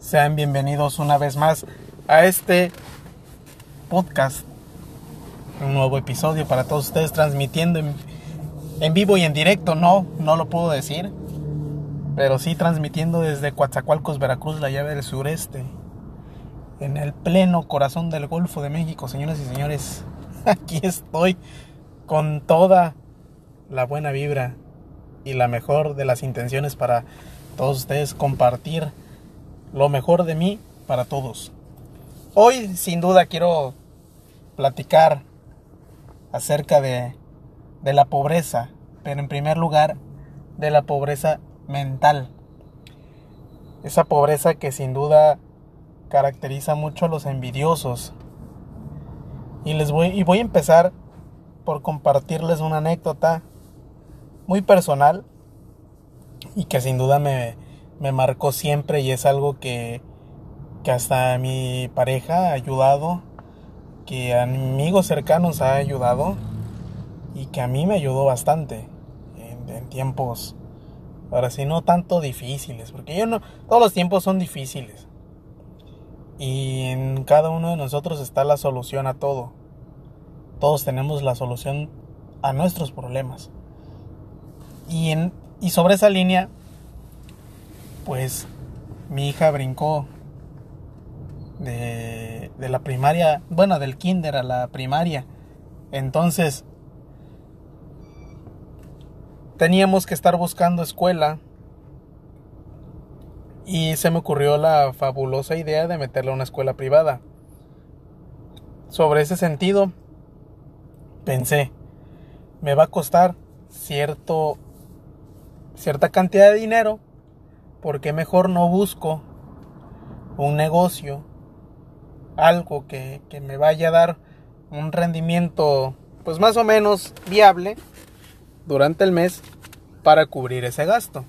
Sean bienvenidos una vez más a este podcast. Un nuevo episodio para todos ustedes transmitiendo en, en vivo y en directo. No, no lo puedo decir. Pero sí transmitiendo desde Coatzacoalcos, Veracruz, la llave del sureste. En el pleno corazón del Golfo de México, señoras y señores. Aquí estoy con toda la buena vibra y la mejor de las intenciones para todos ustedes compartir lo mejor de mí para todos. Hoy sin duda quiero platicar acerca de, de la pobreza, pero en primer lugar de la pobreza mental. Esa pobreza que sin duda caracteriza mucho a los envidiosos. Y les voy y voy a empezar por compartirles una anécdota muy personal y que sin duda me, me marcó siempre y es algo que, que hasta mi pareja ha ayudado, que amigos cercanos ha ayudado y que a mí me ayudó bastante en, en tiempos, ahora sí, no tanto difíciles, porque yo no, todos los tiempos son difíciles y en cada uno de nosotros está la solución a todo. Todos tenemos la solución a nuestros problemas. Y, en, y sobre esa línea, pues mi hija brincó de, la primaria, bueno, del kinder a la primaria. Entonces, teníamos que estar buscando escuela y se me ocurrió la fabulosa idea de meterla a una escuela privada. Sobre ese sentido, pensé, me va a costar cierto cierta cantidad de dinero, porque mejor no busco un negocio, algo que, que, me vaya a dar un rendimiento pues más o menos viable durante el mes para cubrir ese gasto.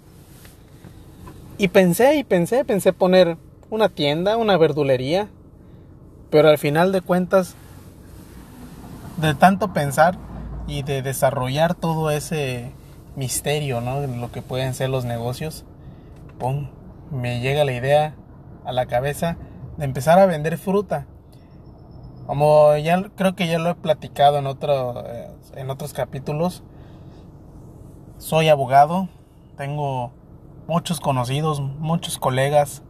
Y pensé y pensé, pensé poner una tienda, una verdulería, pero al final de cuentas, de tanto pensar y de desarrollar todo ese misterio, ¿no? Lo que pueden ser los negocios, Me llega la idea a la cabeza de empezar a vender fruta. Como ya creo que ya lo he platicado en, otro, en otros capítulos, soy abogado, tengo muchos conocidos, muchos colegas,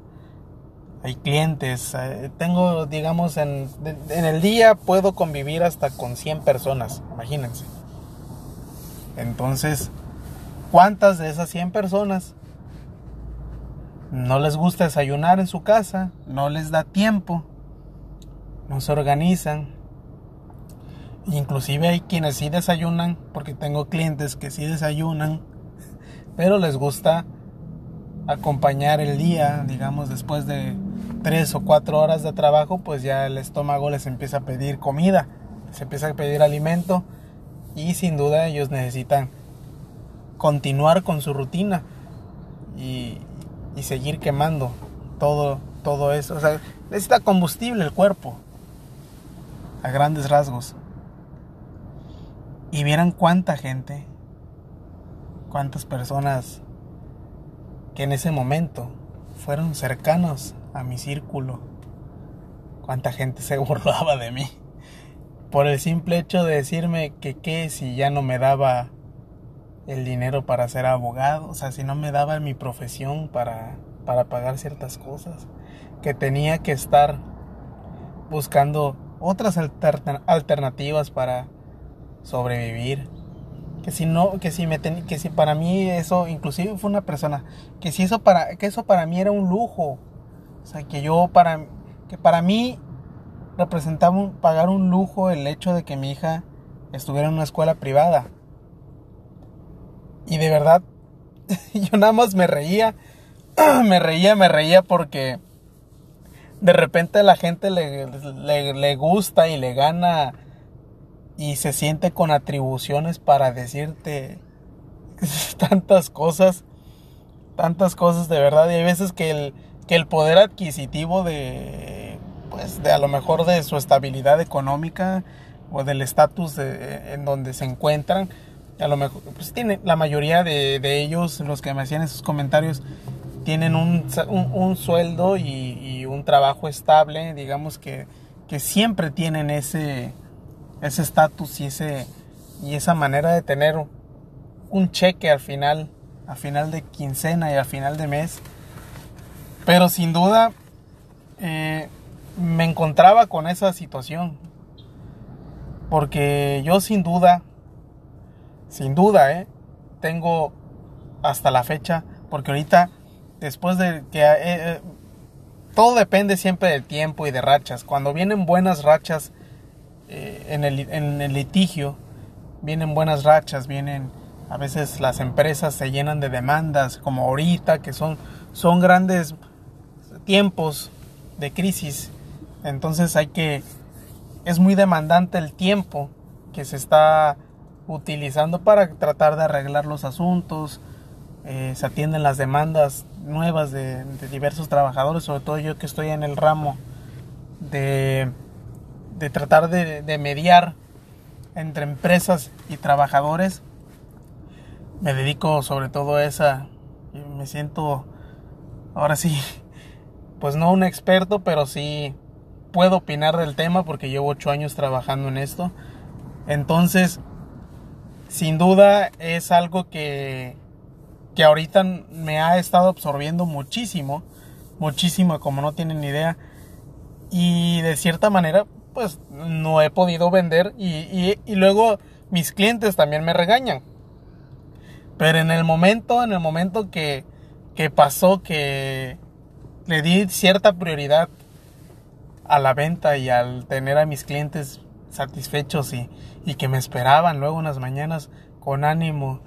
hay clientes, eh, tengo, digamos, en, en el día puedo convivir hasta con 100 personas, imagínense. Entonces, ¿Cuántas de esas 100 personas no les gusta desayunar en su casa? No les da tiempo. No se organizan. Inclusive hay quienes sí desayunan, porque tengo clientes que sí desayunan, pero les gusta acompañar el día, digamos, después de 3 o 4 horas de trabajo, pues ya el estómago les empieza a pedir comida, se empieza a pedir alimento y sin duda ellos necesitan continuar con su rutina y seguir quemando todo, todo eso. O sea, necesita combustible el cuerpo, a grandes rasgos. Y vieran cuánta gente, cuántas personas que en ese momento fueron cercanos a mi círculo, cuánta gente se burlaba de mí por el simple hecho de decirme que qué si ya no me daba el dinero para ser abogado, o sea, si no me daba mi profesión para, para pagar ciertas cosas, que tenía que estar buscando otras alternativas para sobrevivir. Que si no, que si me que si para mí eso, inclusive fue una persona, que si eso para, que eso para mí era un lujo. O sea, que yo para, que para mí representaba pagar un lujo el hecho de que mi hija estuviera en una escuela privada. Y de verdad, yo nada más me reía, me reía, me reía porque de repente la gente le, le, le, gusta y le gana y se siente con atribuciones para decirte tantas cosas, tantas cosas de verdad. Y hay veces que el, que el poder adquisitivo de, pues, de a lo mejor de su estabilidad económica o del estatus en donde se encuentran, a lo mejor, pues tiene la mayoría de, de, ellos, los que me hacían esos comentarios, tienen un, un, sueldo y, un trabajo estable, digamos que, que siempre tienen ese ese estatus y ese y esa manera de tener un cheque al final, al final de quincena y al final de mes. Pero sin duda eh, me encontraba con esa situación. Porque yo sin duda, sin duda, eh, tengo hasta la fecha, porque ahorita, después de que... Eh, eh, todo depende siempre del tiempo y de rachas. Cuando vienen buenas rachas en, el, en el litigio, vienen buenas rachas, vienen a veces las empresas se llenan de demandas, como ahorita, que son, son grandes tiempos de crisis. Entonces hay que, es muy demandante el tiempo que se está utilizando para tratar de arreglar los asuntos. Eh, se atienden las demandas nuevas de, diversos trabajadores, sobre todo yo que estoy en el ramo de, de tratar de, mediar entre empresas y trabajadores me dedico sobre todo a esa me siento ahora sí pues no un experto pero sí puedo opinar del tema porque llevo ocho años trabajando en esto entonces sin duda es algo que que ahorita me ha estado absorbiendo muchísimo muchísimo como no tienen idea. Y de cierta manera pues no he podido vender y, y luego mis clientes también me regañan. Pero en el momento, en el momento que, que pasó que le di cierta prioridad a la venta y al tener a mis clientes satisfechos y, y que me esperaban luego unas mañanas con ánimo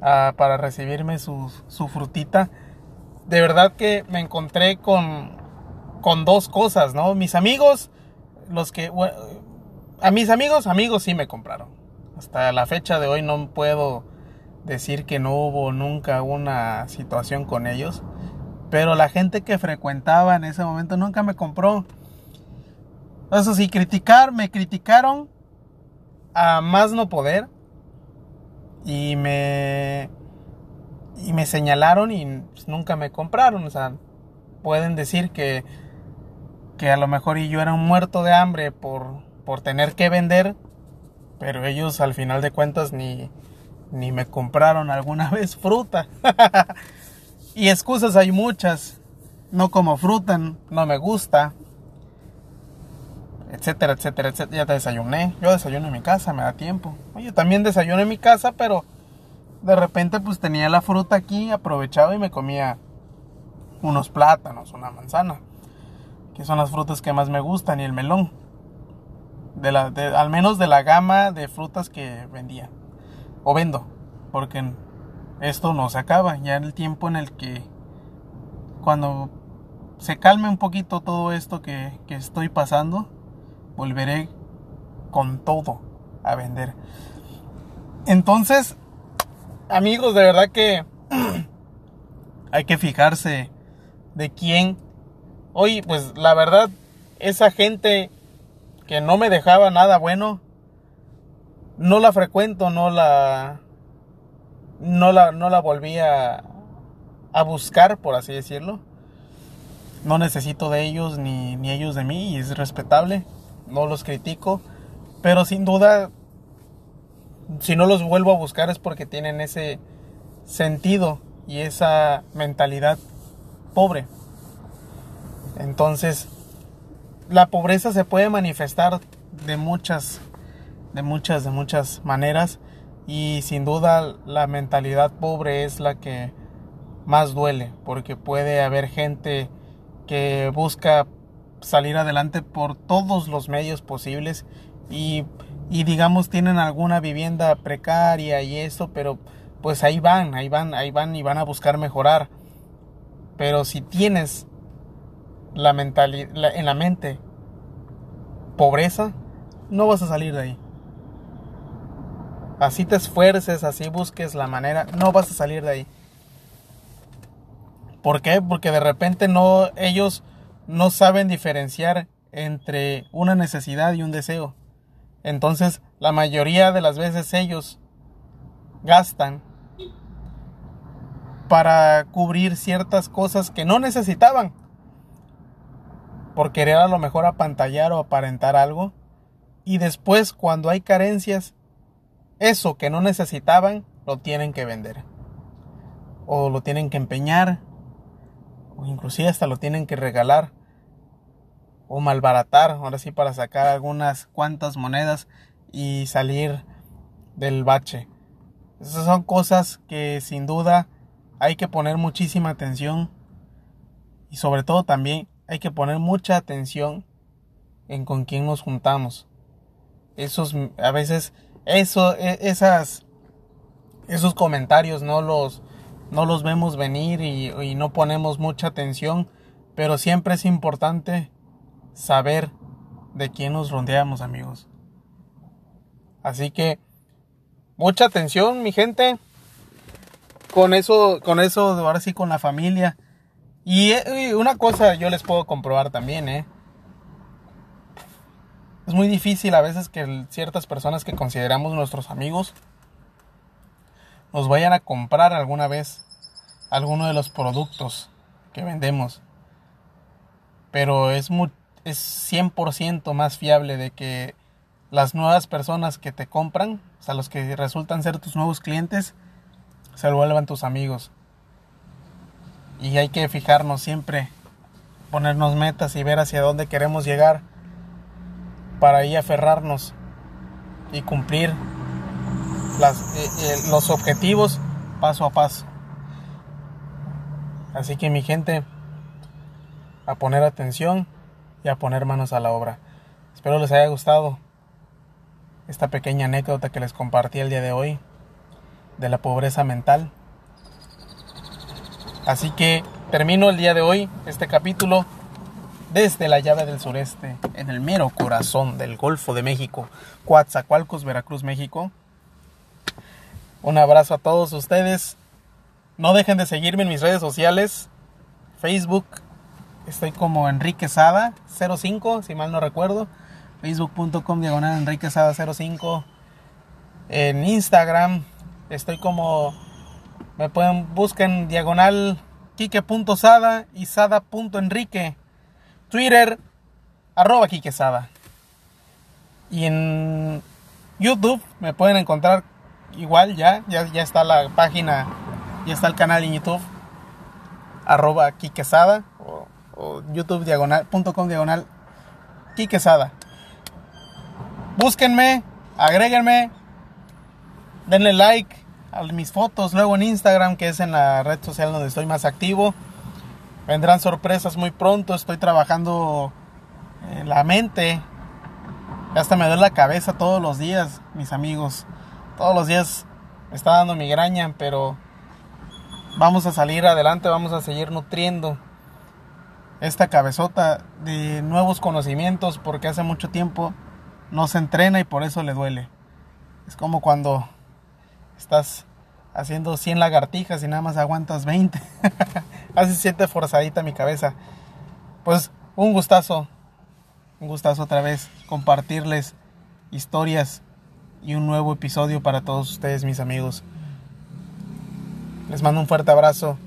ah, para recibirme su, su, frutita, de verdad que me encontré con, con dos cosas, ¿no? Mis amigos, los que... a mis amigos, amigos sí me compraron. Hasta la fecha de hoy no puedo decir que no hubo nunca una situación con ellos. Pero la gente que frecuentaba en ese momento nunca me compró. Eso sí, criticar, me criticaron a más no poder. Y me. Y me señalaron y pues, nunca me compraron. O sea, pueden decir que. Que a lo mejor yo era un muerto de hambre por, por tener que vender. Pero ellos al final de cuentas ni, ni me compraron alguna vez fruta. y excusas hay muchas. No como fruta, no me gusta. Etcétera, etcétera, etcétera. Ya te desayuné. Yo desayuno en mi casa, me da tiempo. Oye, también desayuno en mi casa, pero de repente pues tenía la fruta aquí, aprovechaba y me comía unos plátanos, una manzana. Que son las frutas que más me gustan y el melón. De la, al menos de la gama de frutas que vendía o vendo, porque esto no se acaba. Ya en el tiempo en el que cuando se calme un poquito todo esto que, que estoy pasando, volveré con todo a vender. Entonces, amigos, de verdad que hay que fijarse de quién. Hoy, pues la verdad, esa gente que no me dejaba nada bueno, no la frecuento, no la no la, no la volví a, a buscar, por así decirlo. No necesito de ellos ni, ni ellos de mí y es respetable, no los critico, pero sin duda, si no los vuelvo a buscar es porque tienen ese sentido y esa mentalidad pobre. Entonces, la pobreza se puede manifestar de muchas de muchas, de muchas maneras y sin duda la mentalidad pobre es la que más duele porque puede haber gente que busca salir adelante por todos los medios posibles y, y digamos tienen alguna vivienda precaria y eso, pero pues ahí van, ahí van, ahí van y van a buscar mejorar. Pero si tienes la mentalidad en la mente pobreza, no vas a salir de ahí así te esfuerces, así busques la manera, no vas a salir de ahí. ¿Por qué? Porque de repente no ellos no saben diferenciar entre una necesidad y un deseo. Entonces, la mayoría de las veces ellos gastan para cubrir ciertas cosas que no necesitaban. Por querer a lo mejor apantallar o aparentar algo. Y después, cuando hay carencias, eso que no necesitaban, lo tienen que vender. O lo tienen que empeñar. O inclusive hasta lo tienen que regalar. O malbaratar, ahora sí, para sacar algunas cuantas monedas y salir del bache. Esas son cosas que sin duda hay que poner muchísima atención y sobre todo también hay que poner mucha atención en con quién nos juntamos. Esos a veces eso e, esas esos comentarios no los no los vemos venir y, y no ponemos mucha atención, pero siempre es importante saber de quién nos rodeamos, amigos. Así que mucha atención, mi gente. Con eso, con eso, ahora sí, con la familia. Y, una cosa yo les puedo comprobar también, ¿eh? Es muy difícil a veces que ciertas personas que consideramos nuestros amigos nos vayan a comprar alguna vez alguno de los productos que vendemos. Pero es, muy, es 100% más fiable de que las nuevas personas que te compran, o sea, los que resultan ser tus nuevos clientes, se vuelvan tus amigos. Y hay que fijarnos siempre, ponernos metas y ver hacia dónde queremos llegar para ahí aferrarnos y cumplir eh, eh, los objetivos paso a paso. Así que mi gente, a poner atención a poner manos a la obra. Espero les haya gustado esta pequeña anécdota que les compartí el día de hoy de la pobreza mental. Así que termino el día de hoy este capítulo desde la llave del sureste, en el mero corazón del Golfo de México, Coatzacoalcos, Veracruz, México. Un abrazo a todos ustedes. No dejen de seguirme en mis redes sociales. Facebook, estoy como Enrique Sada 05, si mal no recuerdo. Facebook.com diagonal Enrique Sada 05 en Instagram estoy como me pueden busquen diagonal Kike.sada y sada.enrique Twitter arroba Kike Sada. Y en YouTube me pueden encontrar igual ya, ya, ya está la página ya está el canal en YouTube arroba Kike Sada o, youtube diagonal.com diagonal Kike Sada búsquenme, agréguenme, denle like a mis fotos, luego en Instagram, que es en la red social donde estoy más activo. Vendrán sorpresas muy pronto, estoy trabajando en la mente. Hasta me duele la cabeza todos los días, mis amigos. Todos los días me está dando migraña, pero vamos a salir adelante, vamos a seguir nutriendo esta cabezota de nuevos conocimientos porque hace mucho tiempo no se entrena y por eso le duele. Es como cuando estás haciendo 100 lagartijas y nada más aguantas 20. Así siente forzadita mi cabeza. Pues un gustazo, un gustazo otra vez compartirles historias y un nuevo episodio para todos ustedes, mis amigos. Les mando un fuerte abrazo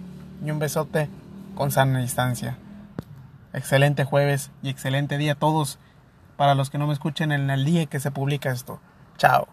y un besote con sana distancia. Excelente jueves y excelente día a todos para los que no me escuchen en el día que se publica esto. Chao.